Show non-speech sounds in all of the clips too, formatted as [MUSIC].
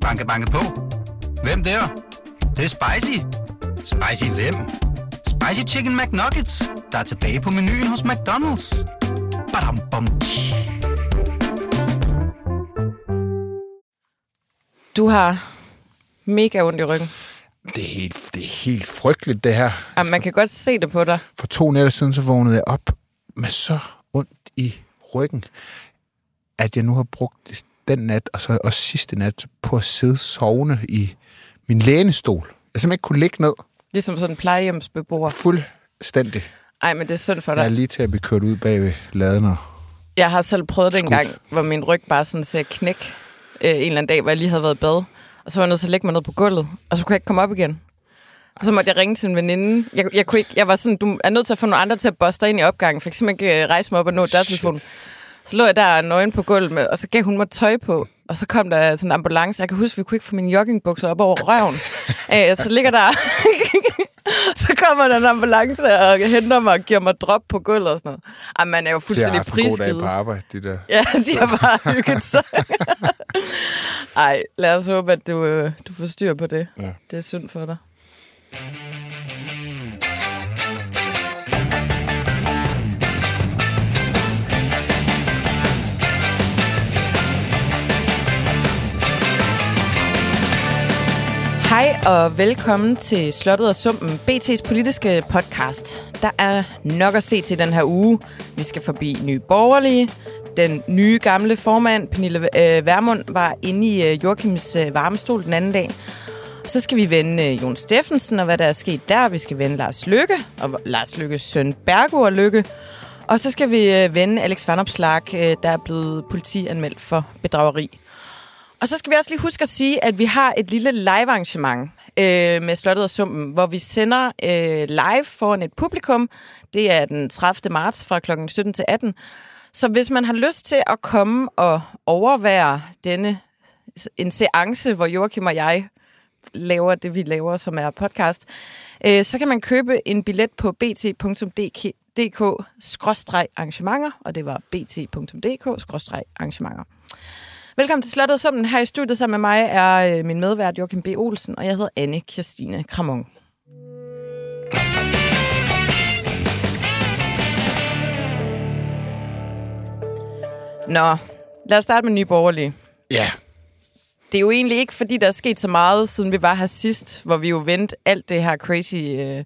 Banke, banke på. Hvem der? Det, det er spicy. Spicy hvem? Spicy Chicken McNuggets, der er tilbage på menuen hos McDonald's. Badum, bom, tji. Du har mega ondt i ryggen. Det er helt, det er helt frygteligt, det her. Ja, man kan godt se det på dig. For to nætter siden, så vågnede jeg op med så ondt i ryggen, at jeg nu har brugt den nat, og så også sidste nat, på at sidde sovende i min lænestol. Jeg simpelthen ikke kunne ligge ned. Ligesom sådan en plejehjemsbeboer. Fuldstændig. Ej, men det er synd for Jeg er dig. lige til at blive kørt ud bag ved laden og Jeg har selv prøvet det en Skudt. gang, hvor min ryg bare sådan ser knæk øh, en eller anden dag, hvor jeg lige havde været i bad. Og så var jeg nødt til at lægge mig ned på gulvet, og så kunne jeg ikke komme op igen. Og så måtte jeg ringe til en veninde. Jeg, jeg, kunne ikke, jeg var sådan, du er nødt til at få nogle andre til at boste dig ind i opgangen, for jeg kan simpelthen ikke øh, rejse mig op og nå dørtelefonen. Så lå jeg der nøgen på gulvet, med, og så gav hun mig tøj på. Og så kom der sådan en ambulance. Jeg kan huske, vi kunne ikke få mine joggingbukser op over røven. Æ, [LAUGHS] så ligger der... [LAUGHS] så kommer der en ambulance og henter mig og giver mig drop på gulvet og sådan noget. Ej, man er jo fuldstændig have haft en god dag prisgivet. på arbejde. De der. Ja, de har bare hygget sig. [LAUGHS] Ej, lad os håbe, at du, øh, du får styr på det. Ja. Det er synd for dig. Hej og velkommen til Slottet og Sumpen, BT's politiske podcast. Der er nok at se til den her uge. Vi skal forbi Nye Borgerlige. Den nye gamle formand, Pernille øh, Vermund, var inde i øh, Joachims øh, varmestol den anden dag. Så skal vi vende øh, Jon Steffensen og hvad der er sket der. Vi skal vende Lars Lykke og Lars Lykkes søn Bergo og Lykke. Og så skal vi øh, vende Alex Van Opslark, øh, der er blevet politianmeldt for bedrageri. Og så skal vi også lige huske at sige, at vi har et lille live-arrangement øh, med Slottet og Sumpen, hvor vi sender øh, live foran et publikum. Det er den 30. marts fra kl. 17 til 18. Så hvis man har lyst til at komme og overvære denne en seance, hvor Joachim og jeg laver det, vi laver, som er podcast, øh, så kan man købe en billet på bt.dk-arrangementer, og det var bt.dk-arrangementer. Velkommen til Slottet Summen. Her i studiet sammen med mig er øh, min medvært Joachim B. Olsen, og jeg hedder Anne Kirstine Kramon. Nå, lad os starte med Nye Borgerlige. Ja, Det er jo egentlig ikke, fordi der er sket så meget, siden vi var her sidst, hvor vi jo vendte alt det her crazy øh,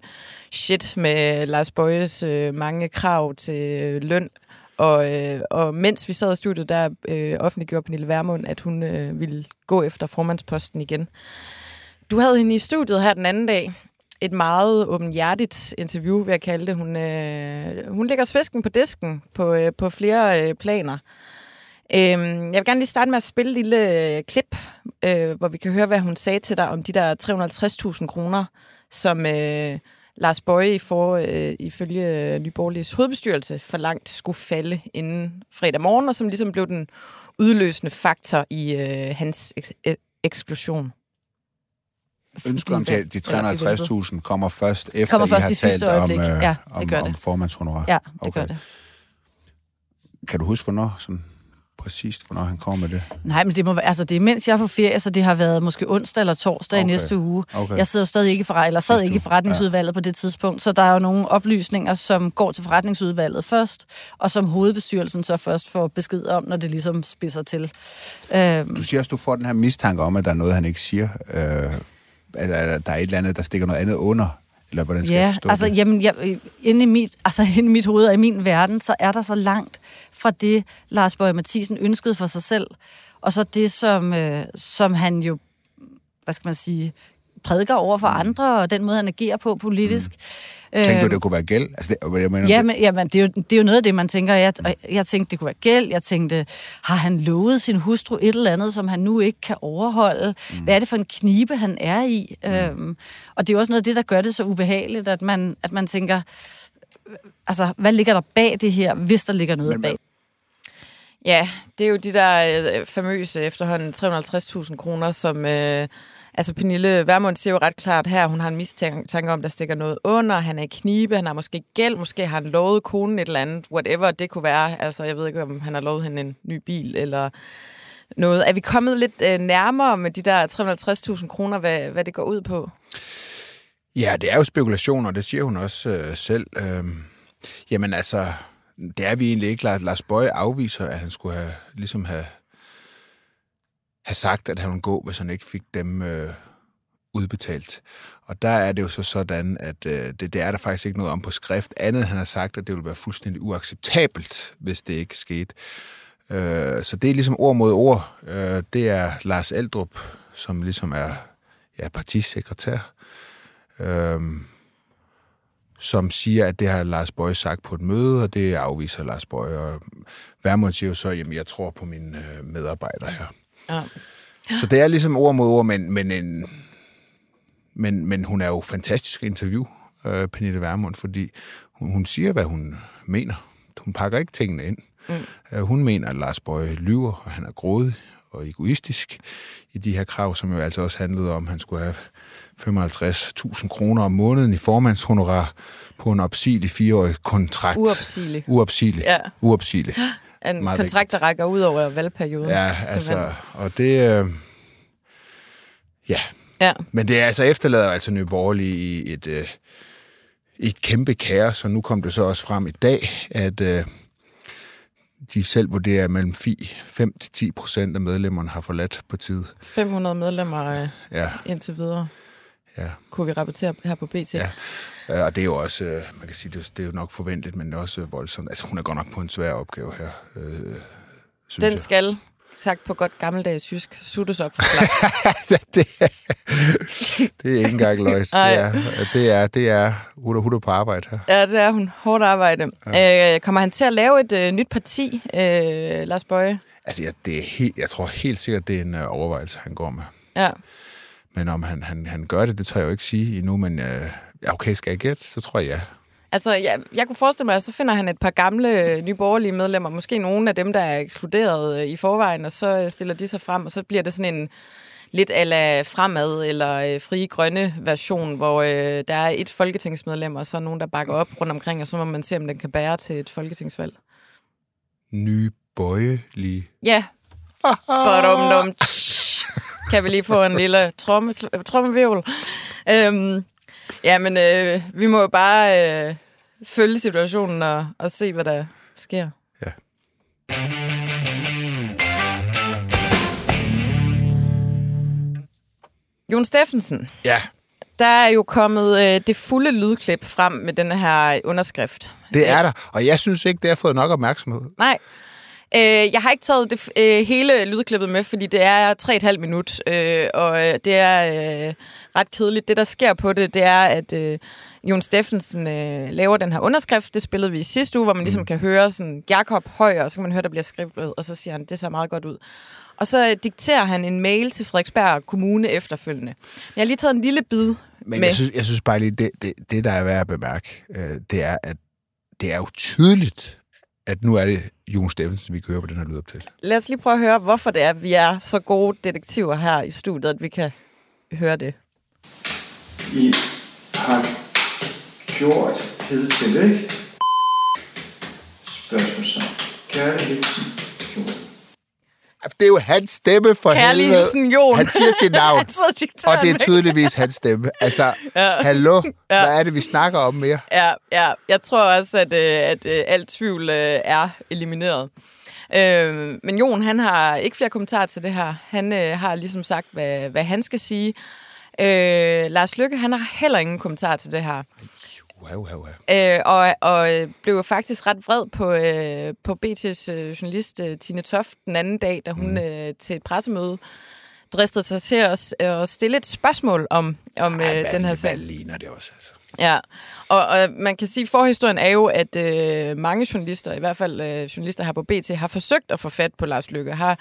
shit med Lars Bøjes øh, mange krav til øh, løn. Og, øh, og mens vi sad i studiet, der øh, offentliggjorde Pernille Vermund, at hun øh, ville gå efter formandsposten igen. Du havde hende i studiet her den anden dag. Et meget åbenhjertigt interview, vil jeg kalde det. Hun, øh, hun lægger svæsken på disken på, øh, på flere øh, planer. Øhm, jeg vil gerne lige starte med at spille et lille øh, klip, øh, hvor vi kan høre, hvad hun sagde til dig om de der 350.000 kroner, som øh, Lars Bøje for, øh, ifølge Nyborgerliges hovedbestyrelse forlangt skulle falde inden fredag morgen, og som ligesom blev den udløsende faktor i øh, hans eks- e- eksklusion. ønsket om de, de 350.000 kommer først efter, Kommer I først har i sidste talt øjeblik. om, øh, Ja, det om, gør om det. formandshonorar. Ja, det okay. gør det. Kan du huske, hvornår, sådan præcist, hvornår han kommer med det? Nej, men det må være, altså det er mens jeg er på ferie, så det har været måske onsdag eller torsdag okay. I næste uge. Okay. Jeg sidder stadig ikke i forret, eller sad ikke i forretningsudvalget ja. på det tidspunkt, så der er jo nogle oplysninger, som går til forretningsudvalget først, og som hovedbestyrelsen så først får besked om, når det ligesom spidser til. Øhm, Du siger også, du får den her mistanke om, at der er noget, han ikke siger. Øh, at der er et eller andet, der stikker noget andet under. Eller hvordan skal jeg Ja, forstå altså det? jamen, jeg, inde, i mit, altså, [LAUGHS] inde i mit hoved og i min verden, så er der så langt fra det, Lars Bøge Mathisen ønskede for sig selv, og så det, som, øh, som han jo, hvad skal man sige, prædiker over for andre, og den måde, han agerer på politisk. Mm. Tænkte du, det kunne være gæld? Altså, det, jeg mener, Ja, men, jamen, det, er jo, det er jo noget af det, man tænker. Jeg, jeg tænkte, det kunne være gæld. Jeg tænkte, har han lovet sin hustru et eller andet, som han nu ikke kan overholde? Mm. Hvad er det for en knibe, han er i? Mm. Øhm, og det er jo også noget af det, der gør det så ubehageligt, at man, at man tænker, altså, hvad ligger der bag det her, hvis der ligger noget Men- bag? Ja, det er jo de der øh, famøse efterhånden 350.000 kroner, som... Øh, altså Pernille Vermund siger jo ret klart her, hun har en mistanke om, der stikker noget under, han er i knibe, han har måske gæld, måske har han lovet konen et eller andet, whatever det kunne være. Altså jeg ved ikke, om han har lovet hende en ny bil, eller noget. Er vi kommet lidt øh, nærmere med de der 350.000 kroner, hvad, hvad det går ud på? Ja, det er jo spekulationer, det siger hun også øh, selv. Øh, jamen altså, det er vi egentlig ikke. Lars, Lars Bøje afviser, at han skulle have, ligesom have, have sagt, at han ville gå, hvis han ikke fik dem øh, udbetalt. Og der er det jo så sådan, at øh, det, det er der faktisk ikke noget om på skrift. Andet han har sagt, at det ville være fuldstændig uacceptabelt, hvis det ikke skete. Øh, så det er ligesom ord mod ord. Øh, det er Lars Eldrup, som ligesom er ja, partisekretær, øh, som siger, at det har Lars Bøje sagt på et møde, og det afviser Lars Bøje. Og Værmund siger jo så, at jeg tror på mine øh, medarbejdere her. Ja. Så det er ligesom ord mod ord, men, men, en, men, men hun er jo fantastisk interview, øh, Pernille Vermund, fordi hun, hun siger, hvad hun mener. Hun pakker ikke tingene ind. Mm. Øh, hun mener, at Lars Bøje lyver, og han er grådig og egoistisk i de her krav, som jo altså også handlede om, at han skulle have 55.000 kroner om måneden i formandshonorar på en opsigelig fireårig kontrakt. Uopsigelig. Uopsigelig. Ja. Uopsigelig. En Meget kontrakt, der rækker ud over valgperioden. Ja, altså, og det... Øh, ja, Ja. men det er altså efterlader altså Nye Borgerlige i et, øh, et kæmpe kaos, og nu kom det så også frem i dag, at øh, de selv vurderer, at mellem 5-10 procent af medlemmerne har forladt partiet. 500 medlemmer øh, Ja, indtil videre, ja, kunne vi rapportere her på BT. ja. Øh, Og det er jo også, øh, man kan sige, det er, jo nok forventeligt, men det er også voldsomt. Altså, hun er godt nok på en svær opgave her, øh, synes Den jeg. skal, sagt på godt gammeldags tysk, suttes op for [LAUGHS] det, er, det er ikke engang løgn. Det er, det er, det er, hun er, hun er på arbejde her. ja, det er hun. Hårdt arbejde. Ja. Øh, kommer han til at lave et øh, nyt parti, øh, Lars Bøje? Altså, jeg, det er helt, jeg tror helt sikkert, det er en øh, overvejelse, han går med. Ja. Men om han, han, han gør det, det tør jeg jo ikke sige endnu, men øh, ja, okay, skal jeg gætte, så tror jeg ja. Altså, jeg, jeg kunne forestille mig, at så finder han et par gamle øh, nyborgerlige medlemmer, måske nogle af dem, der er ekskluderet øh, i forvejen, og så øh, stiller de sig frem, og så bliver det sådan en lidt ala fremad eller øh, frie grønne version, hvor øh, der er et folketingsmedlem, og så er nogen, der bakker op rundt omkring, og så må man se, om den kan bære til et folketingsvalg. Nye bøjelige. Ja. [LAUGHS] Badum, dum, kan vi lige få en lille tromme, trommevirvel? Øhm, ja, men øh, vi må jo bare øh, følge situationen og, og se, hvad der sker. Ja. Jon Steffensen, Ja, der er jo kommet øh, det fulde lydklip frem med den her underskrift. det er der. Og jeg synes ikke, det har fået nok opmærksomhed. Nej. Øh, jeg har ikke taget det, øh, hele lydklippet med, fordi det er 3,5 minut, øh, og øh, det er øh, ret kedeligt. Det, der sker på det, det er, at øh, Jon Steffensen øh, laver den her underskrift. Det spillede vi i sidste uge, hvor man ligesom Mm. kan høre sådan Jakob høj, og så kan man høre, der bliver skrevet, og så siger han, det ser meget godt ud. Og så øh, dikterer han en mail til Frederiksberg Kommune efterfølgende. Jeg har lige taget en lille bid Men med. jeg synes, jeg synes bare lige, det, det, det der er værd at bemærke, øh, det er, at det er jo tydeligt, at nu er det Jon Steffensen, vi kører på den her lydoptagelse. Lad os lige prøve at høre, hvorfor det er, at vi er så gode detektiver her i studiet, at vi kan høre det. I har gjort hidtil, ikke? Spørgsmålstegn. Kærlig hilsen, Jon. Det er jo hans stemme for Kærlig helvede. Jon. Han siger sit navn, [LAUGHS] og det er tydeligvis hans stemme. Altså, ja. hallo, ja. hvad er det, vi snakker om mere? Ja, ja. Jeg tror også, at, øh, at øh, alt tvivl øh, er elimineret. Øh, men Jon, han har ikke flere kommentarer til det her. Han øh, har ligesom sagt, hvad, hvad han skal sige. Øh, Lars Lykke, han har heller ingen kommentar til det her. Uha, uha, uha. Øh, og, og øh, blev faktisk ret vred på, øh, på BT's øh, journalist øh, Tine Toft den anden dag, da hun øh, til et pressemøde dristede sig til at, at stille et spørgsmål om, om Ej, øh, hvad, den her hvad sag. ligner det også? Altså? Ja, og, og man kan sige, at forhistorien er jo, at øh, mange journalister, i hvert fald øh, journalister her på BT, har forsøgt at få fat på Lars Lykke, har,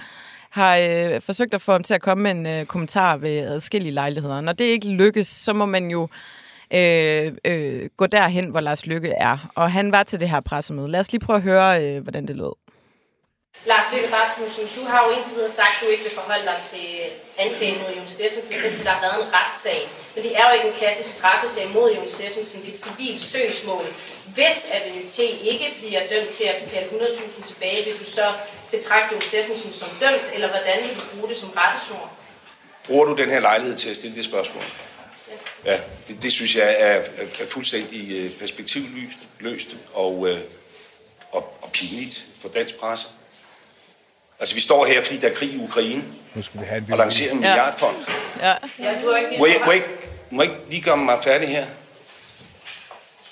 har øh, forsøgt at få ham til at komme med en øh, kommentar ved adskillige lejligheder. Når det ikke lykkes, så må man jo øh, øh, gå derhen, hvor Lars Lykke er. Og han var til det her pressemøde. Lad os lige prøve at høre, øh, hvordan det lød. Lars Løkke Rasmussen, du har jo indtil videre sagt, at du ikke vil forholde dig til anklagen mod Jon Steffensen, indtil der har været en retssag. Men det er jo ikke en klassisk straffesag mod Jon Steffensen, det er et civilt søgsmål. Hvis Avenue T ikke bliver dømt til at betale 100.000 tilbage, vil du så betragte Jon Steffensen som dømt, eller hvordan vil du bruge det som rettesnor? Bruger du den her lejlighed til at stille det spørgsmål? Ja, det, det synes jeg er, er, er fuldstændig øh, perspektivløst løst og, øh, og, og pinligt for dansk presse. Altså, vi står her, fordi der er krig i Ukraine, Nu skal vi have en og lancerer en milliardfond. Ja. Ja, Må jeg, må, jeg, ikke- må jeg ikke lige gøre mig færdig her?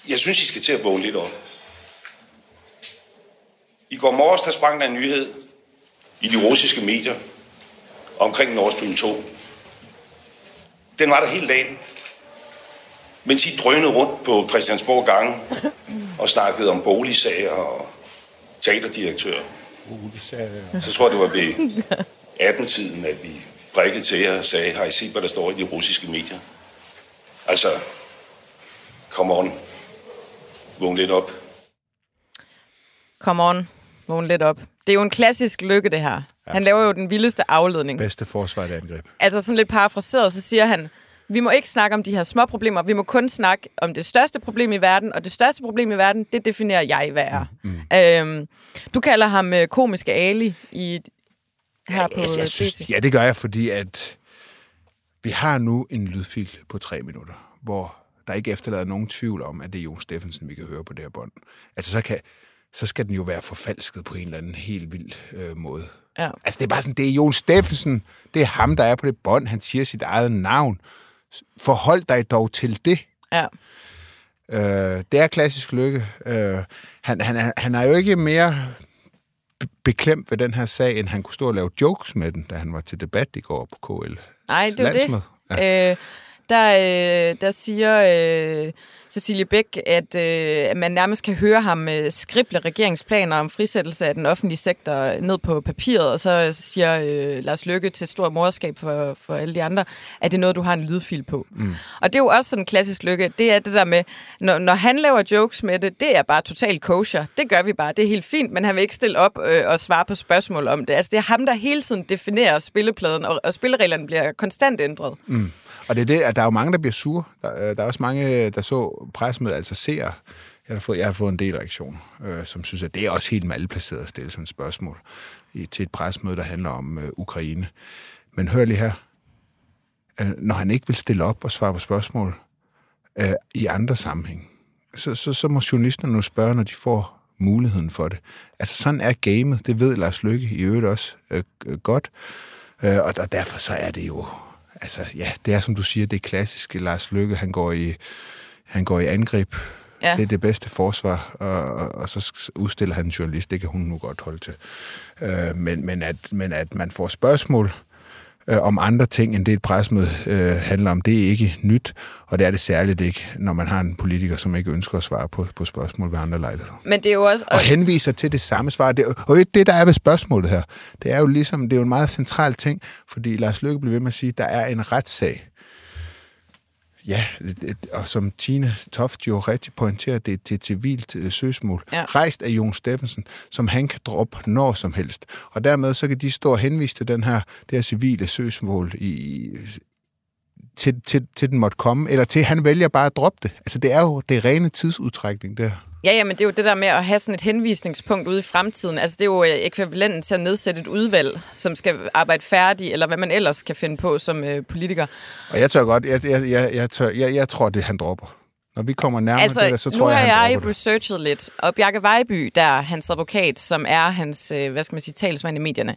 Jeg synes, I skal til at vågne lidt op. I går morges, der sprang der en nyhed i de russiske medier omkring Nord Stream 2. Den var der hele dagen. Mens I drønede rundt på Christiansborg gange [LAUGHS] og snakkede om boligsager og teaterdirektører. Så tror jeg, det var ved [LAUGHS] 18-tiden, at vi brækkede til jer og sagde, har I set, hvad der står i de russiske medier? Altså, come on. Vågn lidt op. Come on. Vågn lidt op. Det er jo en klassisk lykke, det her. Ja. Han laver jo den vildeste afledning. Bedste forsvar et angreb. Altså sådan lidt parafraseret, så siger han, vi må ikke snakke om de her små problemer, vi må kun snakke om det største problem i verden, og det største problem i verden, det definerer jeg, hvad er. Mm. Øhm, du kalder ham øh, komiske Ali i, her på Jeg, synes, ja, det gør jeg, fordi at vi har nu en lydfil på tre minutter, hvor der ikke efterlader nogen tvivl om, at det er Jon Steffensen, vi kan høre på det her bånd. Altså, så, kan, så skal den jo være forfalsket på en eller anden helt vild øh, måde. Ja. Altså, det er bare sådan, det er Jon Steffensen, det er ham, der er på det bånd, han siger sit eget navn. Forhold dig dog til det. Ja. Øh, det er klassisk lykke. Øh, han, han, han er jo ikke mere be- beklemt ved den her sag, end han kunne stå og lave jokes med den, da han var til debat i går på KL. Nej, det er det. Ja. Øh, der, øh, der siger øh, Cecilie Bæk, at øh, man nærmest kan høre ham øh, skrible regeringsplaner om frisættelse af den offentlige sektor ned på papiret, og så siger øh, Lars Løkke til stor morskab for, for alle de andre, at det er noget, du har en lydfil på. Mm. Og det er jo også sådan en klassisk lykke. Det er det der med, når, når han laver jokes med det, det er bare totalt kosher. Det gør vi bare. Det er helt fint, men han vil ikke stille op øh, og svare på spørgsmål om det. Altså, det er ham, der hele tiden definerer spillepladen, og, og spillereglerne bliver konstant ændret. Mm. Og det er det, at der er jo mange, der bliver sure. Der, øh, der er også mange, der så pressemødet, altså ser. Jeg har fået, jeg har fået en del reaktioner, øh, som synes, at det er også helt malplaceret at stille sådan et spørgsmål i, til et pressemøde, der handler om øh, Ukraine. Men hør lige her. Øh, når han ikke vil stille op og svare på spørgsmål øh, i andre sammenhæng, så, så, så må journalisterne nu spørge, når de får muligheden for det. Altså sådan er gamet, det ved Lars Lykke i øvrigt også øh, øh, godt. Øh, og der, derfor så er det jo, altså ja, det er som du siger, det er klassisk. Lars Lykke, han går i, han går i angreb. Ja. Det er det bedste forsvar, og, og, og så udstiller han en journalist, det kan hun nu godt holde til. Øh, men, men, at, men at man får spørgsmål øh, om andre ting, end det et presmøde øh, handler om, det er ikke nyt, og det er det særligt ikke, når man har en politiker, som ikke ønsker at svare på, på spørgsmål ved andre lejligheder. Men det er jo også... Og henviser til det samme svar. Det, og det, der er ved spørgsmålet her, det er jo ligesom, det er jo en meget central ting, fordi Lars Løkke blev ved med at sige, at der er en retssag. Ja, og som Tine Toft jo rigtig pointerer, det er et civilt øh, søgsmål. Ja. Rejst af Jon Steffensen, som han kan droppe når som helst. Og dermed så kan de stå og henvise til den her, det her civile søgsmål i, til, til, til den måtte komme, eller til han vælger bare at droppe det. Altså det er jo det rene tidsudtrækning der. Ja, ja, men det er jo det der med at have sådan et henvisningspunkt ude i fremtiden. Altså, det er jo øh, ekvivalenten til at nedsætte et udvalg, som skal arbejde færdig, eller hvad man ellers kan finde på som øh, politiker. Og jeg tør godt, jeg, jeg, jeg, jeg, tør, jeg, jeg tror, det han dropper. Når vi kommer nærmere Altså, det der, så nu tror jeg, har han jeg dropper det. researchet lidt, og Bjarke Vejby, der er hans advokat, som er hans, øh, hvad skal man sige, talsmand i medierne,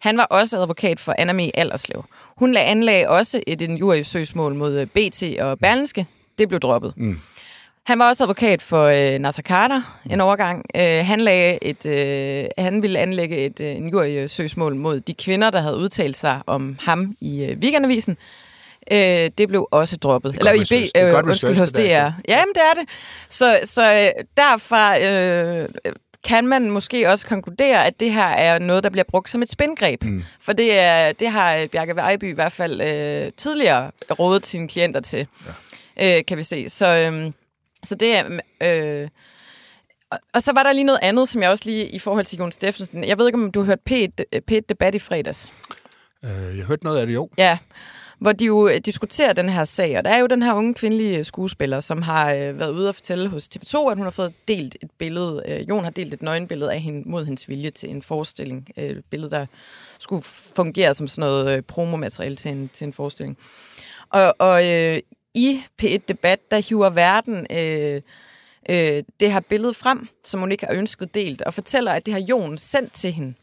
han var også advokat for Anna Mee Allerslev. Hun lagde anlag også et injuriesøgsmål mod øh, BT og Berlingske. Det blev droppet. Mm. Han var også advokat for øh, Nasser Carter en overgang. Øh, han, lagde et, øh, han ville anlægge et øh, injuriesøgsmål mod de kvinder, der havde udtalt sig om ham i øh, weekendavisen. Øh, det blev også droppet. Er Eller i. B, Det er øh, godt undskyld, hos. DR. Jamen, det er det. Så, så øh, derfra øh, kan man måske også konkludere, at det her er noget, der bliver brugt som et spindgreb. Mm. For det, er, det har Bjarke Vejby i hvert fald øh, tidligere rådet sine klienter til, ja. øh, kan vi se. Så, øh, så det er... Øh, Og, og så var der lige noget andet, som jeg også lige i forhold til Jon Steffensen. Jeg ved ikke, om du har hørt P1, P1 Debat i fredags. Øh, jeg hørte noget af det, jo. Ja, hvor de jo øh, diskuterer den her sag. Og der er jo den her unge kvindelige øh, skuespiller, som har øh, været ude og fortælle hos TV2, at hun har fået delt et billede. Øh, Jon har delt et nøgenbillede af hende mod hendes vilje til en forestilling. Øh, et billede, der skulle fungere som sådan noget øh, promomateriale til en, til en forestilling. Og, og øh, i P1 Debat, der hiver verden øh, øh, det her billede frem, som hun ikke har ønsket delt, og fortæller, at det har Jon sendt til hende.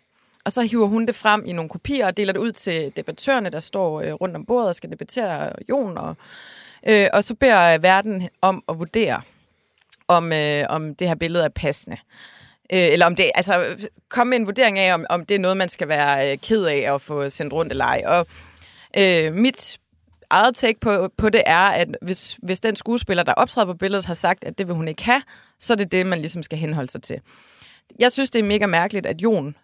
Og så hiver hun det frem i nogle kopier og deler det ud til debattørerne, der står øh, rundt om bordet og skal debattere Jon. Og, øh, og så beder øh, verden om at vurdere, om, øh, om det her billede er passende. Øh, eller om det, altså, kom med en vurdering af, om, om det er noget, man skal være øh, ked af at få sendt rundt eller ej. Og øh, mit eget take på, på det er, at hvis, hvis den skuespiller, der optræder på billedet, har sagt, at det vil hun ikke have, så er det det, man ligesom skal henholde sig til. Jeg synes, det er mega mærkeligt, at Jon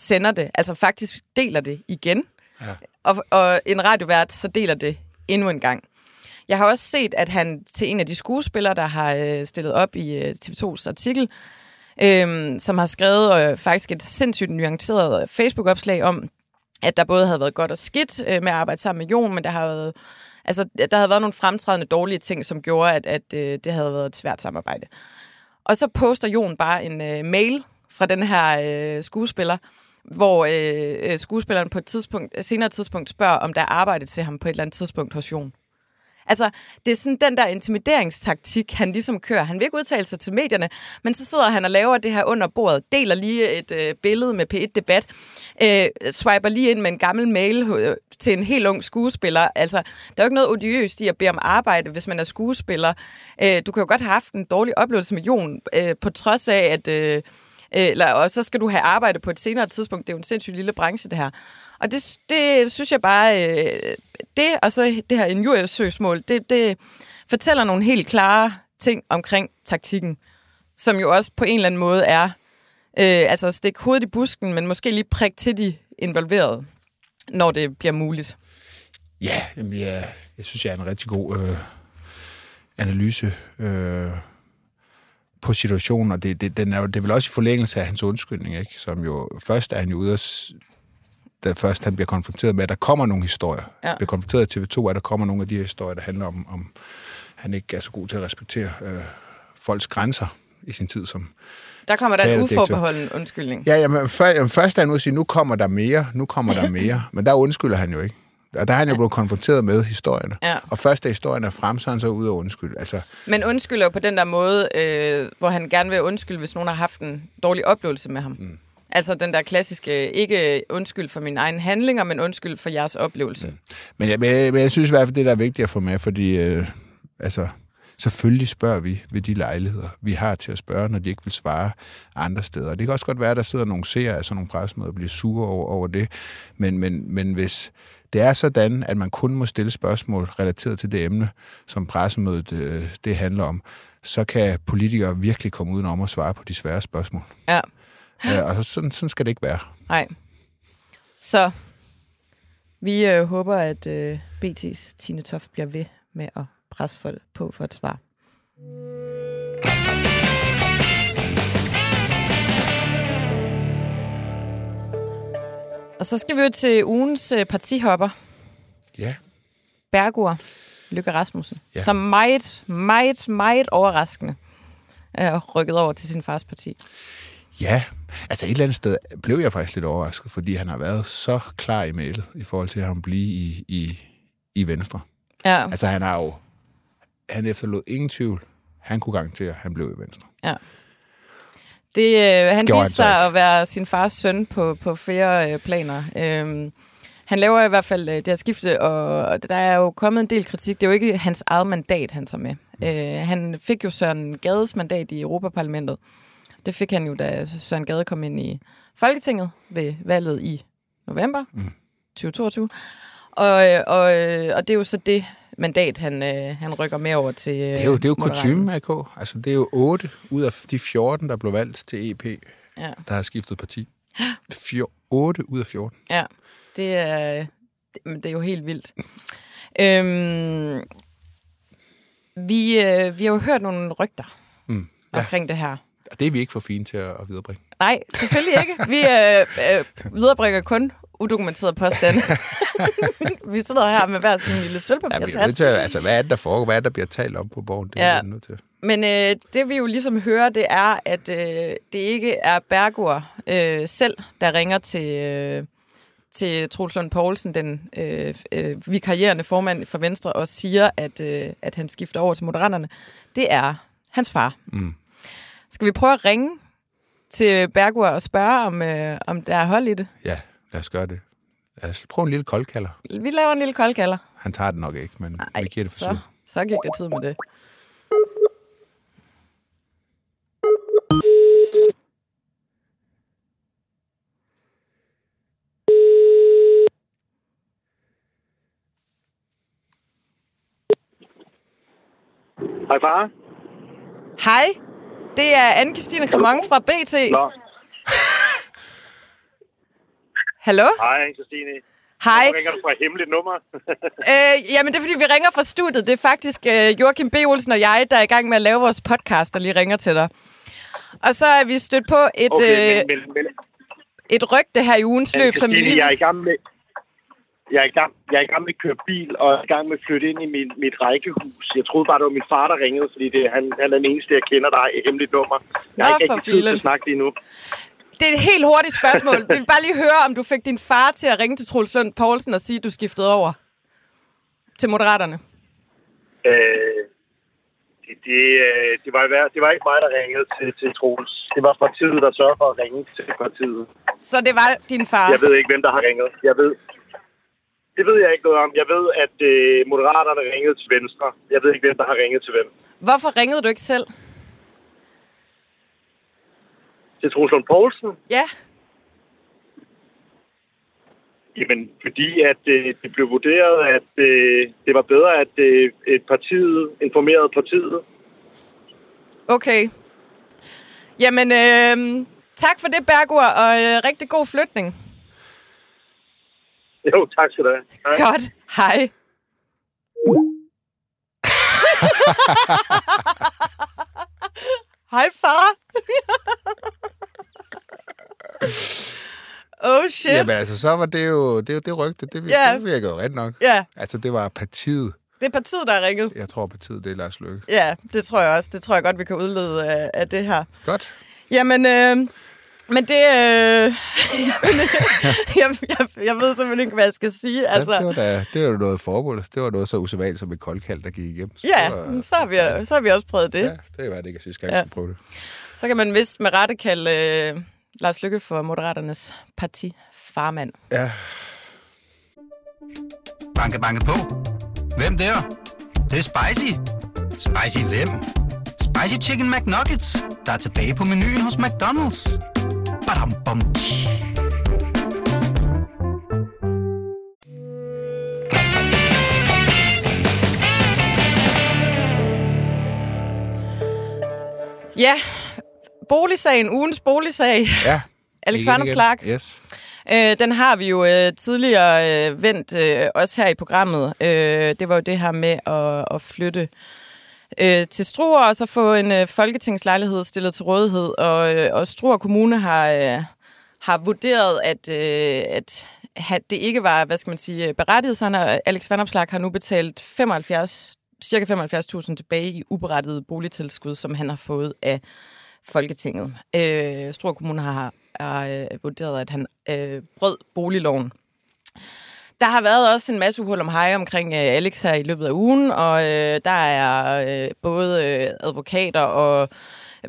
sender det, altså faktisk deler det igen, ja. og, og en radiovært så deler det endnu en gang. Jeg har også set, at han til en af de skuespillere, der har øh, stillet op i øh, TV2's artikel, øh, som har skrevet øh, faktisk et sindssygt nuanceret Facebook-opslag om, at der både havde været godt og skidt øh, med at arbejde sammen med Jon, men der har været, altså, der havde været nogle fremtrædende dårlige ting, som gjorde, at, at øh, det havde været et svært samarbejde. Og så poster Jon bare en øh, mail fra den her øh, skuespiller, hvor øh, øh, skuespilleren på et tidspunkt, senere tidspunkt spørger, om der er arbejdet til ham på et eller andet tidspunkt hos Jon. Altså, det er sådan den der intimideringstaktik, han ligesom kører. Han vil ikke udtale sig til medierne, men så sidder han og laver det her under bordet, deler lige et øh, billede med P1-debat, øh, swiper lige ind med en gammel mail øh, til en helt ung skuespiller. Altså, der er jo ikke noget odiøst i at bede om arbejde, hvis man er skuespiller. Øh, du kan jo godt have haft en dårlig oplevelse med Jon, øh, på trods af, at... Øh, Øh, eller, og så skal du have arbejde på et senere tidspunkt. Det er jo en sindssygt lille branche, det her. Og det, det synes jeg bare, øh, det og så det her injuriesøgsmål, det, det fortæller nogle helt klare ting omkring taktikken, som jo også på en eller anden måde er, øh, altså stik hovedet i busken, men måske lige prik til de involverede, når det bliver muligt. Ja, jamen, ja jeg synes, jeg er en rigtig god øh, analyse øh, på situationen, og det, det, den er jo, det er vel også i forlængelse af hans undskyldning, ikke? som jo først er han jo ude at da først han bliver konfronteret med, at der kommer nogle historier. Ja. Bliver konfronteret af TV2, at der kommer nogle af de her historier, der handler om, om han ikke er så god til at respektere øh, folks grænser i sin tid som Der kommer der en uforbeholden undskyldning. Ja, jamen, før, jamen, først er han ude at sige, nu kommer der mere, nu kommer der [LAUGHS] mere. Men der undskylder han jo ikke. Og der er han jo blevet konfronteret med historierne. Ja. Og først da historien er frem, så er han så ude og undskylde. Altså, Men undskylder jo på den der måde, øh, hvor han gerne vil undskylde, hvis nogen har haft en dårlig oplevelse med ham. Mm. Altså den der klassiske, ikke undskyld for mine egne handlinger, men undskyld for jeres oplevelse. Mm. men, jeg, men, jeg, men jeg synes i hvert fald, det der er vigtigt at få med, fordi øh, altså, selvfølgelig spørger vi ved de lejligheder, vi har til at spørge, når de ikke vil svare andre steder. Det kan også godt være, at der sidder nogle seere sådan nogle pressemøder og bliver sure over, over det, men, men, men hvis det er sådan, at man kun må stille spørgsmål relateret til det emne, som pressemødet øh, det handler om, så kan politikere virkelig komme udenom at svare på de svære spørgsmål. Ja. Ja, og sådan, sådan skal det ikke være. Nej. Så vi øh, håber, at øh, BT's Tine Toft bliver ved med at presse folk på for et svar. Og så skal vi jo til ugens øh, partihopper. Ja. Bergur Lykke Rasmussen, Ja. ja. som meget, meget, meget overraskende er rykket over til sin fars parti. Ja, altså et eller andet sted blev jeg faktisk lidt overrasket, fordi han har været så klar i mailet i forhold til at han blive i, i, i Venstre. Ja, Altså han har jo, han efterlod ingen tvivl. Han kunne garantere, at han blev i Venstre. ja. Det, øh, han Gjorde viste sig at være sin fars søn på, på flere øh, planer. Øhm, han laver i hvert fald øh, det her skifte, og der er jo kommet en del kritik. Det er jo ikke hans eget mandat, han tager med. Øh, han fik jo Søren Gades mandat i Europaparlamentet. Det fik han jo, da Søren Gade kom ind i Folketinget ved valget i november mm. 2022. Og, øh, og, øh, og det er jo så det mandat, han, øh, han rykker med over til Det er jo, det er jo kutume, AK. Altså det er jo 8 ud af de 14, der blev valgt til EP, Ja. der har skiftet parti. 8 ud af 14. Ja, det er, det, det er jo helt vildt. Øhm, vi, øh, vi har jo hørt nogle rygter Mm. ja. omkring det her. Og det er vi ikke for fine til at, at viderebringe. Nej, selvfølgelig ikke. Vi øh, øh, viderebringer kun udokumenterede påstande. [LAUGHS] [LAUGHS] vi sidder her med hver sin lille Ja, er sølvpapirshat. at- altså, hvad er det, der foregår? Hvad er det, der bliver talt om på borgen? Det er Ja. vi nødt til. Men øh, det vi jo ligesom hører, det er, at øh, det ikke er Bergur øh, selv, der ringer til, øh, til Troels Lund Poulsen, den øh, øh, vikarierende formand for Venstre, og siger, at, øh, at han skifter over til Moderaterne. Det er hans far. Mm. Skal vi prøve at ringe til Bergur og spørge, om, øh, om der er hold i det? Ja, lad os gøre det. Lad os prøve en lille koldkalder. Vi laver en lille koldkalder. Han tager det nok ikke, men vi giver det så, forsøg. så gik det tid med det. Hej far. Hej, det er Anne-Christine Cremon fra BT. Nå, Hallo? hej Christine. Hej. Nu ringer du fra et hemmeligt nummer. [LAUGHS] Øh, jamen, det er fordi, vi ringer fra studiet. Det er faktisk øh, Joachim B. Olsen og jeg, der er i gang med at lave vores podcast, der lige ringer til dig. Og så er vi stødt på et, Okay, øh, men, men, men et rygte her i ugens løb, som lige... jeg er i gang med... Jeg er, i gang, jeg er i gang med at køre bil, og jeg er i gang med at flytte ind i min, mit rækkehus. Jeg troede bare, det var min far, der ringede, fordi det, han, han er den eneste, jeg kender, der er et hemmeligt nummer. Jeg har Nå, ikke rigtig tid til at snakke lige nu. Det er et helt hurtigt spørgsmål. Vi vil bare lige høre, om du fik din far til at ringe til Troels Lund Poulsen og sige, at du skiftede over til Moderaterne. Øh, det, det, øh, det, var, det var ikke mig, der ringede til, til Troels. Det var partiet, der sørger for at ringe til partiet. Så det var din far. Jeg ved ikke, hvem der har ringet. Jeg ved, det ved jeg ikke noget om. Jeg ved, at øh, Moderaterne ringede til Venstre. Jeg ved ikke, hvem der har ringet til hvem. Hvorfor ringede du ikke selv? Til Troels Lund Poulsen? Ja. Jamen, fordi at øh, det blev vurderet, at øh, det var bedre, at øh, et partiet informerede partiet. Okay. Jamen, øh, tak for det, Bergur, og øh, rigtig god flytning. Jo, tak skal du have. Hej. Godt. Hej. [LAUGHS] Hej, far. Oh, shit. Jamen altså, så var det jo det, er det rygte. Det, vir- Ja. det virkede jo ret nok. Ja, Altså, det var partiet. det er partiet, der har ringet. Jeg tror, partiet det er Lars Løkke. Ja, det tror jeg også. Det tror jeg godt, vi kan udlede af, af det her. Godt. Jamen, øh, men det... Øh, [LAUGHS] jeg, jeg, jeg ved simpelthen ikke, hvad jeg skal sige. Altså... Altså, Det, var da, det var jo noget formål. Det var noget så usædvanligt som et koldkald, der gik igennem. Så ja, var, så har, vi, så har vi også prøvet det. Ja, det var det ikke sidste gang, Ja. jeg skulle prøve det. Så kan man vist med rette kalde øh, Lars Lykke for Moderaternes partifarmand. Ja, Banke, banke på. Hvem der? Det, det er spicy. Spicy hvem? Spicy Chicken McNuggets, der er tilbage på menuen hos McDonald's. Badum, bom, tji. Ja, boligsagen, ugens boligsag. ja. [LAUGHS] Alex igen. Vanopslagh. Yes. Øh, den har vi jo øh, tidligere øh, vendt, øh, også her i programmet. Øh, det var jo det her med at, at flytte øh, til Struer, og så få en øh, folketingslejlighed stillet til rådighed. Og, øh, og Struer Kommune har, øh, har vurderet, at, øh, at det ikke var, hvad skal man sige, berettiget. Så han har, Alex Vanopslagh har nu betalt 75, cirka 75.000 tilbage i uberettiget boligtilskud, som han har fået af Folketinget. Øh, Struer Kommune har, har øh, vurderet, at han øh, brød boligloven. Der har været også en masse uhul om hej omkring øh, Alex her i løbet af ugen, og øh, der er øh, både øh, advokater og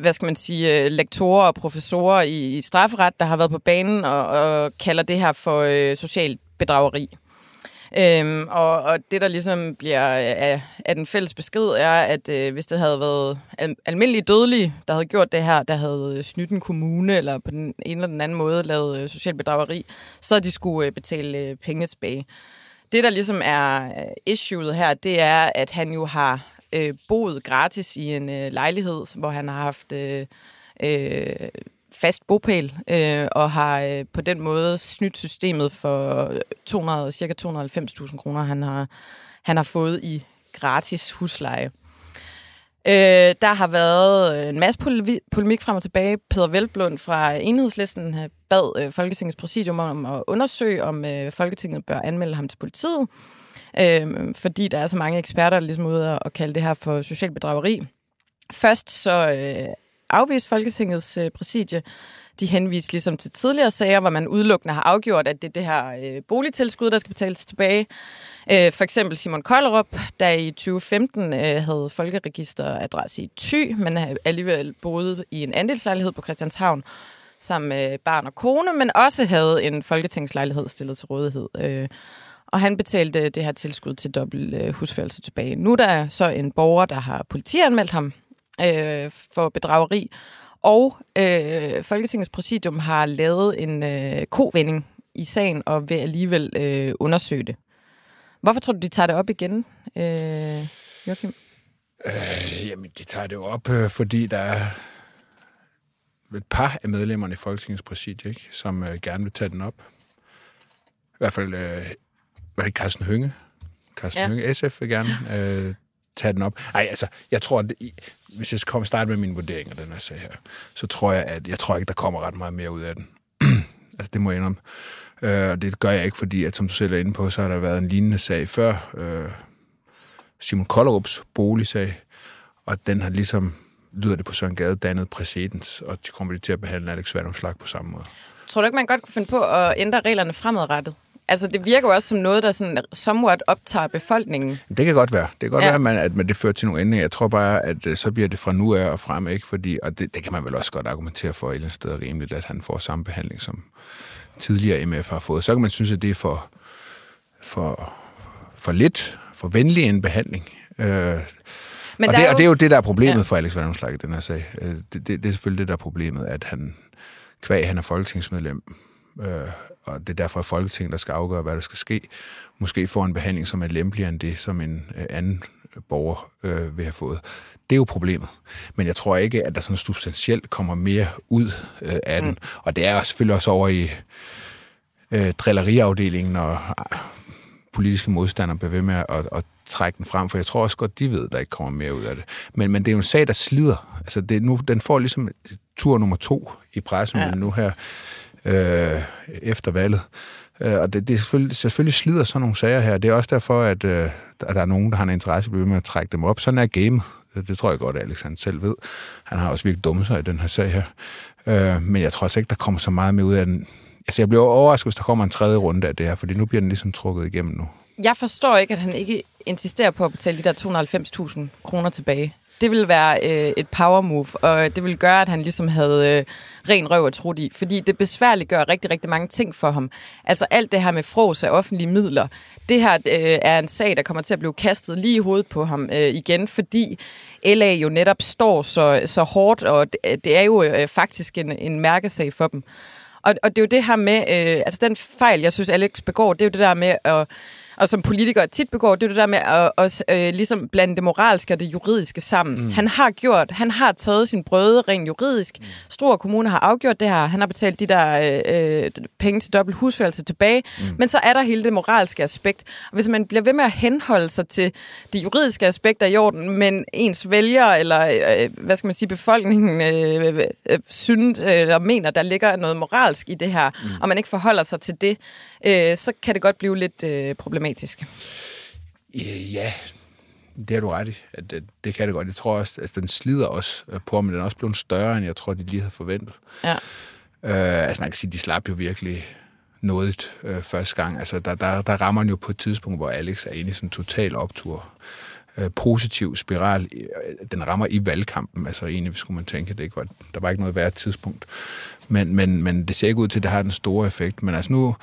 hvad skal man sige, øh, lektorer og professorer i, i strafferet, der har været på banen og, og kalder det her for øh, socialt bedrageri. Øhm, og, og det, der ligesom bliver øh, af, af den fælles besked, er, at øh, hvis det havde været al- almindelige dødelige, der havde gjort det her, der havde øh, snydt en kommune, eller på den ene eller den anden måde lavet øh, social bedrageri, så de skulle øh, betale øh, penge tilbage. Det, der ligesom er øh, issueet her, det er, at han jo har øh, boet gratis i en øh, lejlighed, hvor han har haft øh, øh, fast bopæl, øh, og har øh, på den måde snydt systemet for 200, cirka 290.000 kroner, han har, han har fået i gratis husleje. Øh, der har været øh, en masse polemik frem og tilbage. Peter Velblund fra Enhedslisten øh, bad øh, Folketingets præsidium om at undersøge, om øh, Folketinget bør anmelde ham til politiet, øh, fordi der er så mange eksperter, der ligesom ude at kalde det her for social bedrageri. Først så øh, afvist Folketingets øh, præsidie. De henviste ligesom til tidligere sager, hvor man udelukkende har afgjort, at det er det her øh, boligtilskud, der skal betales tilbage. Øh, for eksempel Simon Kollerup, der i 2015 øh, havde folkeregisteradresse i Thy, men alligevel boede i en andelslejlighed på Christianshavn sammen med barn og kone, men også havde en folketingslejlighed stillet til rådighed. Øh, og han betalte det her tilskud til dobbelt øh, husførelse tilbage. Nu er der så en borger, der har politianmeldt ham øh, for bedrageri, og øh, Folketingets præsidium har lavet en øh, kovending i sagen og vil alligevel øh, undersøge det. Hvorfor tror du, de tager det op igen, øh, Joachim? Øh, jamen, de tager det jo op, øh, fordi der er et par af medlemmerne i Folketingets præsidie, ikke, som øh, gerne vil tage den op. I hvert fald, øh, var det Carsten Hønge? Carsten ja. Hønge, SF vil gerne øh, tage den op. Nej, altså, jeg tror, at hvis jeg skal komme starte med min vurdering af den her sag her, så tror jeg, at jeg tror ikke, der kommer ret meget mere ud af den. [CLEARS THROAT] altså, det må jeg indrømme. Øh, og det gør jeg ikke, fordi, at som du selv er inde på, så har der været en lignende sag før. Øh, Simon Kollerups boligsag, og den har ligesom, lyder det på Søren Gade, dannet præcedens, og de kommer til at behandle Alex Vandomslag på samme måde. Tror du ikke, man godt kunne finde på at ændre reglerne fremadrettet? Altså, det virker jo også som noget, der sådan somewhat optager befolkningen. Det kan godt være. Det kan godt ja. være, at, man, at man, det fører til nogle ændringer. Jeg tror bare, at øh, så bliver det fra nu af og frem, ikke? Fordi, og det, det kan man vel også godt argumentere for et eller andet sted rimeligt, at han får samme behandling, som tidligere MF har fået. Så kan man synes, at det er for, for, for lidt, for venlig en behandling. Øh, men og, det, jo... og det er jo det, der er problemet ja. for Alex Vandomslag i den her sag. Øh, det, det, det er selvfølgelig det, der er problemet, at han, kvæg han er folketingsmedlem, øh, og det er derfor, at Folketinget, der skal afgøre, hvad der skal ske, måske får en behandling, som er lempeligere end det, som en øh, anden borger øh, vil have fået. Det er jo problemet. Men jeg tror ikke, at der sådan substantielt kommer mere ud øh, af den. Mm. Og det er selvfølgelig også over i øh, drilleriafdelingen, og øh, politiske modstandere bliver ved med at, at, at trække den frem, for jeg tror også godt, de ved, at der ikke kommer mere ud af det. Men, men det er jo en sag, der slider. Altså, det, nu, den får ligesom tur nummer to i pressen ja. nu her øh, efter valget. Øh, og det, det er selvfølgelig, selvfølgelig slider sådan nogle sager her. Det er også derfor, at, øh, at der er nogen, der har en interesse i at trække dem op. Sådan er game. Det, det tror jeg godt, at Alexander selv ved. Han har også virkelig dummet sig i den her sag her. Øh, men jeg tror også ikke, der kommer så meget med ud af den. Altså, jeg bliver overrasket, hvis der kommer en tredje runde af det her, fordi nu bliver den ligesom trukket igennem nu. Jeg forstår ikke, at han ikke insisterer på at betale de der 290.000 kroner tilbage det ville være øh, et power move, og det ville gøre, at han ligesom havde øh, ren røv at tro i, fordi det besværligt gør rigtig, rigtig mange ting for ham. Altså alt det her med fros af offentlige midler, det her øh, er en sag, der kommer til at blive kastet lige i hovedet på ham øh, igen, fordi LA jo netop står så, så hårdt, og det, det er jo øh, faktisk en, en mærkesag for dem. Og, og det er jo det her med, øh, altså den fejl, jeg synes, Alex begår, det er jo det der med at og som politikere tit begår, det er det der med at, at øh, ligesom blande det moralske og det juridiske sammen. Mm. Han har gjort, han har taget sin brøde rent juridisk. Mm. Store kommuner har afgjort det her. Han har betalt de der øh, øh, penge til dobbelt husførelse tilbage. Mm. Men så er der hele det moralske aspekt. Og hvis man bliver ved med at henholde sig til de juridiske aspekter i orden, men ens vælger eller, øh, hvad skal man sige, befolkningen øh, øh, synes eller mener, der ligger noget moralsk i det her, mm. og man ikke forholder sig til det, øh, så kan det godt blive lidt øh, problematisk. Ja, det har du ret i. At det, det kan det godt. Jeg tror også, at altså, den slider også på, men den er også blevet større, end jeg tror, de lige havde forventet. Ja. Øh, altså man kan sige, de slap jo virkelig noget øh, første gang. Altså der, der, der rammer man jo på et tidspunkt, hvor Alex er inde i sådan en total optur. Øh, positiv spiral. Den rammer i valgkampen. Altså egentlig skulle man tænke, det ikke var, der var ikke noget værd tidspunkt. Men, men, men det ser ikke ud til, at det har den store effekt. Men altså nu,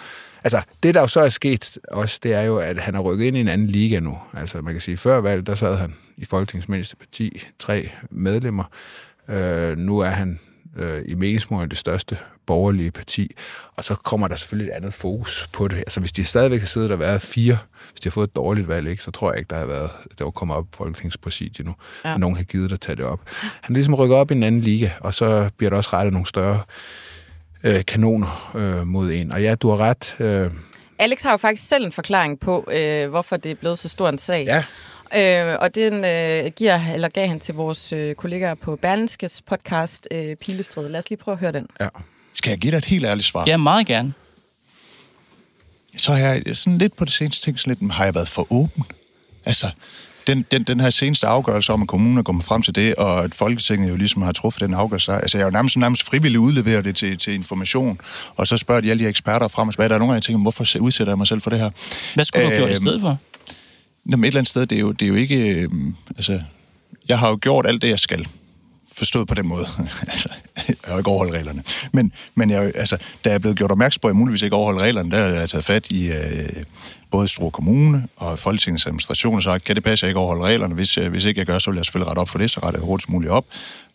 Altså, det der jo så er sket også, det er jo, at han har rykket ind i en anden liga nu. Altså, man kan sige, før valget, der sad han i Folketingets mindste parti, tre medlemmer. Øh, nu er han øh, i meningsmålen det største borgerlige parti. Og så kommer der selvfølgelig et andet fokus på det. Altså, hvis de stadigvæk har siddet og været fire, hvis de har fået et dårligt valg, ikke, så tror jeg ikke, der har været, der var kommet op Folketingspræsidiet nu, ja. nogen har givet at tage det op. Han ligesom rykker op i en anden liga, og så bliver der også rettet nogle større øh, kanoner øh, mod en. Og ja, du har ret. Øh, Alex har jo faktisk selv en forklaring på, øh, hvorfor det er blevet så stor en sag. Ja. øh, og den øh, giver, eller gav han til vores øh, kollegaer på Berlinskes podcast øh, Pilestred. Lad os lige prøve at høre den. Ja. Skal jeg give dig et helt ærligt svar? Ja, meget gerne. Så har jeg sådan lidt på det seneste ting, sådan lidt, har jeg været for åben? Altså, den, den, den her seneste afgørelse om, at kommunen er kommet frem til det, og at Folketinget jo ligesom har truffet den afgørelse. Altså, jeg har jo nærmest, nærmest frivilligt udleveret det til, til information, og så spørger de alle de eksperter frem og tilbage. Der er nogle jer, der tænker, hvorfor udsætter jeg mig selv for det her? Hvad skulle du have gjort i Øhm, stedet for? Jamen, et eller andet sted, det er jo, det er jo ikke... Øh, altså, jeg har jo gjort alt det, jeg skal. Forstået på den måde. [LAUGHS] altså, jeg har ikke overholdt reglerne. Men, men jeg, altså, da jeg er blevet gjort opmærksom på, at jeg muligvis ikke overholder reglerne, der har jeg taget fat i øh, både Struer Kommune og Folketingets administration og sagt, kan det passe, at jeg ikke overholder reglerne? Hvis, øh, hvis ikke jeg gør, så vil jeg selvfølgelig rette op for det, så retter jeg hurtigst muligt op.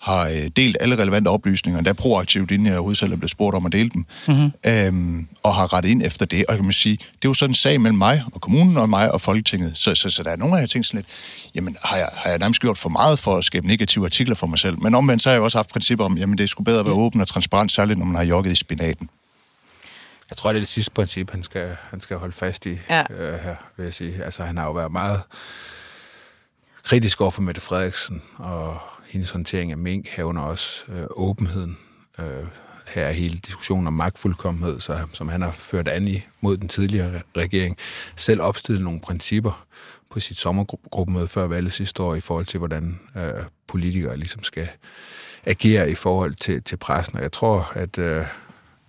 Har øh, delt alle relevante oplysninger, endda proaktivt, inden jeg overhovedet selv er blevet spurgt om at dele dem. Mm-hmm. Øhm, og har rettet ind efter det. Og kan man sige, det er jo sådan en sag mellem mig og kommunen og mig og Folketinget. Så, så, så der er nogle af jer tænkt sådan lidt, jamen har jeg, har jeg nærmest gjort for meget for at skabe negative artikler for mig selv? Men omvendt så har jeg også haft principper om, jamen det skulle bedre være åben og transparent, særligt når man har jogget i spinaten. Jeg tror, det er det sidste princip, han skal, han skal holde fast i Ja. øh, her, vil jeg sige. Altså, han har jo været meget kritisk over for Mette Frederiksen og hendes håndtering af mink, herunder også øh, åbenheden. Øh, her er hele diskussionen om magtfuldkommenhed, så, som han har ført an i mod den tidligere re- regering. Selv opstillet nogle principper på sit sommergruppemøde før valget sidste år i forhold til, hvordan øh, politikere ligesom skal agere i forhold til, til pressen. Og jeg tror, at øh,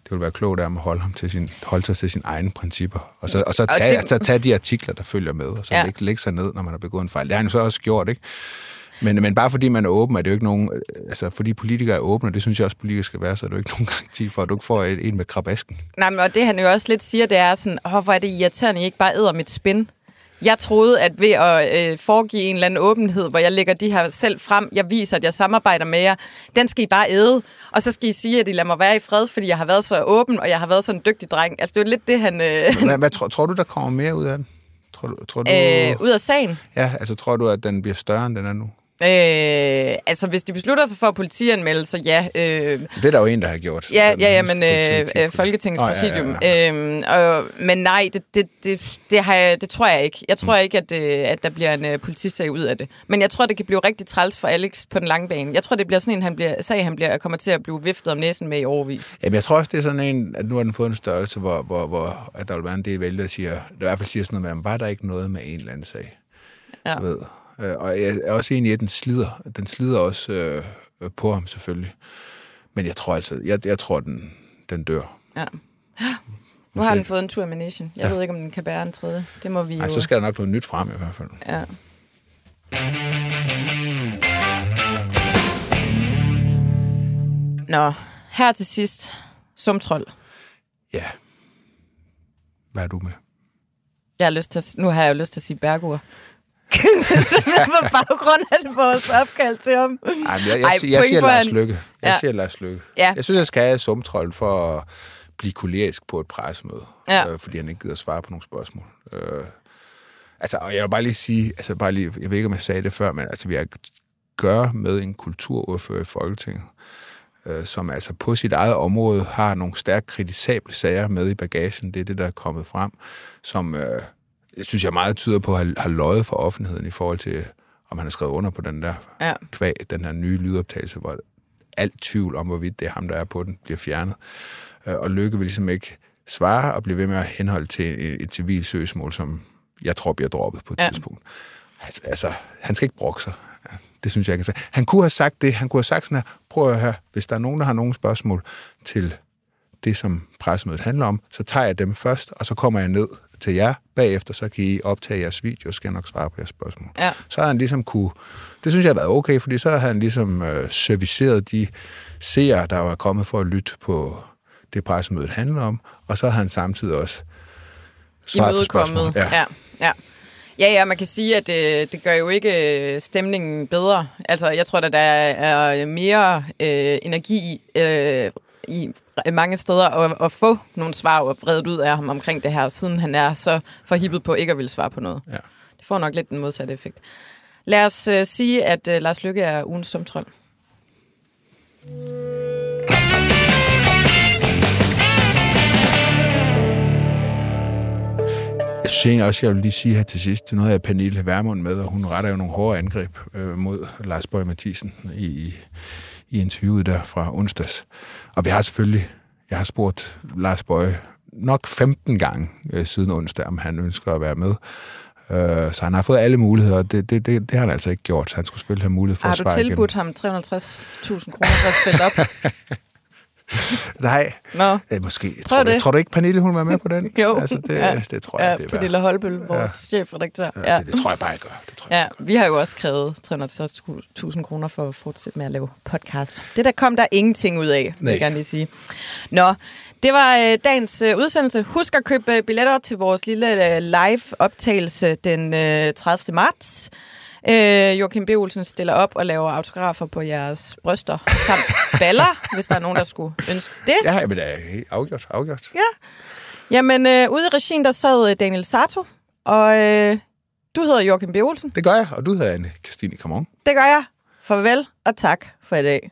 det vil være klogt af ham at holde, ham til sin, holde sig til sine egne principper. Og så, og så Og tage, det- så tage de artikler, der følger med, og så ja. lægge, lægge sig ned, når man har begået en fejl. Det har han jo så også gjort, ikke? Men, men bare fordi man er åben, er det jo ikke nogen... Altså, fordi politikere er åbne, det synes jeg også, politikere skal være, så er det jo ikke nogen garanti for, at du ikke får et, en med krabasken. Nej, men og det han jo også lidt siger, det er sådan, oh, hvor er det irriterende, I ikke bare æder mit spin. Jeg troede, at ved at øh, foregive en eller anden åbenhed, hvor jeg lægger de her selv frem, jeg viser, at jeg samarbejder med jer, den skal I bare æde. Og så skal I sige, at I lader mig være i fred, fordi jeg har været så åben, og jeg har været sådan en dygtig dreng. Altså, det er lidt det, han... Øh, Hvad, hvad tror, tror du, der kommer mere ud af den? Tror du, tror du, øh, ud af sagen. Ja, altså tror du, at den bliver større, end den er nu? Øh, altså, hvis de beslutter sig for at politianmelde, så ja. Øh, Det er der jo en, der har gjort. Ja, Den ja, ja, men øh, øh, Folketingets oh, ja, ja, præsidium. ja. Øhm, og, men nej, det, det, det, det, har jeg, det tror jeg ikke. Jeg tror ikke, at, øh, at der bliver en øh, politisag ud af det. Men jeg tror, det kan blive rigtig træls for Alex på den lange bane. Jeg tror, det bliver sådan en han bliver, sag, han bliver, kommer til at blive viftet om næsen med i overvis. Jamen, jeg tror også, det er sådan en, at nu har den fået en størrelse, hvor, hvor, hvor at der vil være en del vælgere, der siger, der i hvert fald siger sådan noget med, var der ikke noget med en eller anden sag? Ja. Du ved. Øh, Og jeg er også enig i, at den slider. Den slider også øh, på ham, selvfølgelig. Men jeg tror altså, jeg, jeg tror, den, den dør. Ja. Nu har den fået en tur med Nation. Jeg ja. ved ikke, om den kan bære en tredje. Det må vi jo... Ej, så skal der nok noget nyt frem i hvert fald. Ja. Nå, her til sidst. Sumtrold. Ja. Hvad er du med? Jeg har lyst til at, nu har jeg jo lyst til at sige Bergur. På baggrund af vores opkald til ham. Ej, jeg, jeg, jeg, jeg point siger Lars. Lykke. Jeg Ja. siger Lars Lykke. Ja. Jeg synes, jeg skal have sumtrold for at blive kolerisk på et pressemøde. Ja. Øh, fordi han ikke gider svare på nogle spørgsmål. Øh, altså, og jeg vil bare lige sige, altså bare lige, jeg ved ikke, om jeg sagde det før, men altså, vi har at gøre med en kulturordfører i Folketinget, øh, som altså på sit eget område har nogle stærkt kritisable sager med i bagagen. Det er det, der er kommet frem, som øh, jeg synes jeg meget tyder på at have, have løjet for offentligheden i forhold til, om han har skrevet under på den der Ja. kvæg, den her nye lydoptagelse, hvor alt tvivl om, hvorvidt det er ham, der er på den, bliver fjernet. Øh, Og Lykke vil ligesom ikke svare og blive ved med at henholde til et, et civilt søgsmål, som jeg tror bliver droppet på et Ja. tidspunkt. Altså, altså, han skal ikke brokke sig. Det synes jeg ikke. Altså, han kunne have sagt det. Han kunne have sagt sådan her, prøv at høre, hvis der er nogen, der har nogle spørgsmål til det, som pressemødet handler om, så tager jeg dem først, og så kommer jeg ned til jer bagefter, så kan I optage jeres video, så skal nok svare på jeres spørgsmål. Ja. Så har han ligesom kunne... Det synes jeg har været okay, fordi så har han ligesom øh, serviceret de seere, der var kommet for at lytte på det pressemødet handlede om, og så har han samtidig også svaret på spørgsmål. Ja. ja, ja. Ja, ja, man kan sige, at øh, det gør jo ikke øh, stemningen bedre. Altså, jeg tror, at der er mere øh, energi i, øh, i mange steder at, at få nogle svar og vredet ud af ham omkring det her, siden han er så forhippet på ikke at ville svare på noget. Ja. Det får nok lidt den modsatte effekt. Lad os øh, sige, at øh, Lars Lykke er ugens sumtrold. Jeg synes også, jeg vil lige sige her til sidst, nu havde jeg Pernille Værmund med, og hun retter jo nogle hårde angreb øh, mod Lars Bøge Mathisen i, i interviewet der fra onsdags. Og vi har selvfølgelig, jeg har spurgt Lars Bøge nok 15 gange øh, siden onsdag, om han ønsker at være med. Øh, så han har fået alle muligheder, og det, det, det, det har han altså ikke gjort. Så han skulle selvfølgelig have mulighed for Har at du svare tilbudt ham 350.000 kroner for at spille op? [LAUGHS] [LAUGHS] Nej, Nå. øh, måske. Tror Tror, det. du, tror du ikke, Pernille hun vil være med på den? [LAUGHS] Jo. Altså, det, Ja. det tror jeg, ja, det er Pernille Holbøl, vores ja. chefredaktør. Ja, det, det tror jeg bare, jeg gør. Det tror jeg. Ja, vi har jo også krævet 360.000 kroner for at fortsætte med at lave podcast. Det der kom der ingenting ud af, vil Nej. jeg gerne lige sige. Nå, det var øh, dagens øh, udsendelse. Husk at købe øh, billetter til vores lille øh, live-optagelse den øh, 30. marts. Øh, Joachim B. Olsen stiller op og laver autografer på jeres bryster samt [LAUGHS] baller, hvis der er nogen, der skulle ønske det. Ja, men det er afgjort, afgjort. Ja. Jamen, øh, ude i regien, der sad øh, Daniel Sato, og øh, du hedder Joachim B. Olsen. Det gør jeg, og du hedder Anne Christine Kamon. Det gør jeg. Farvel og tak for i dag.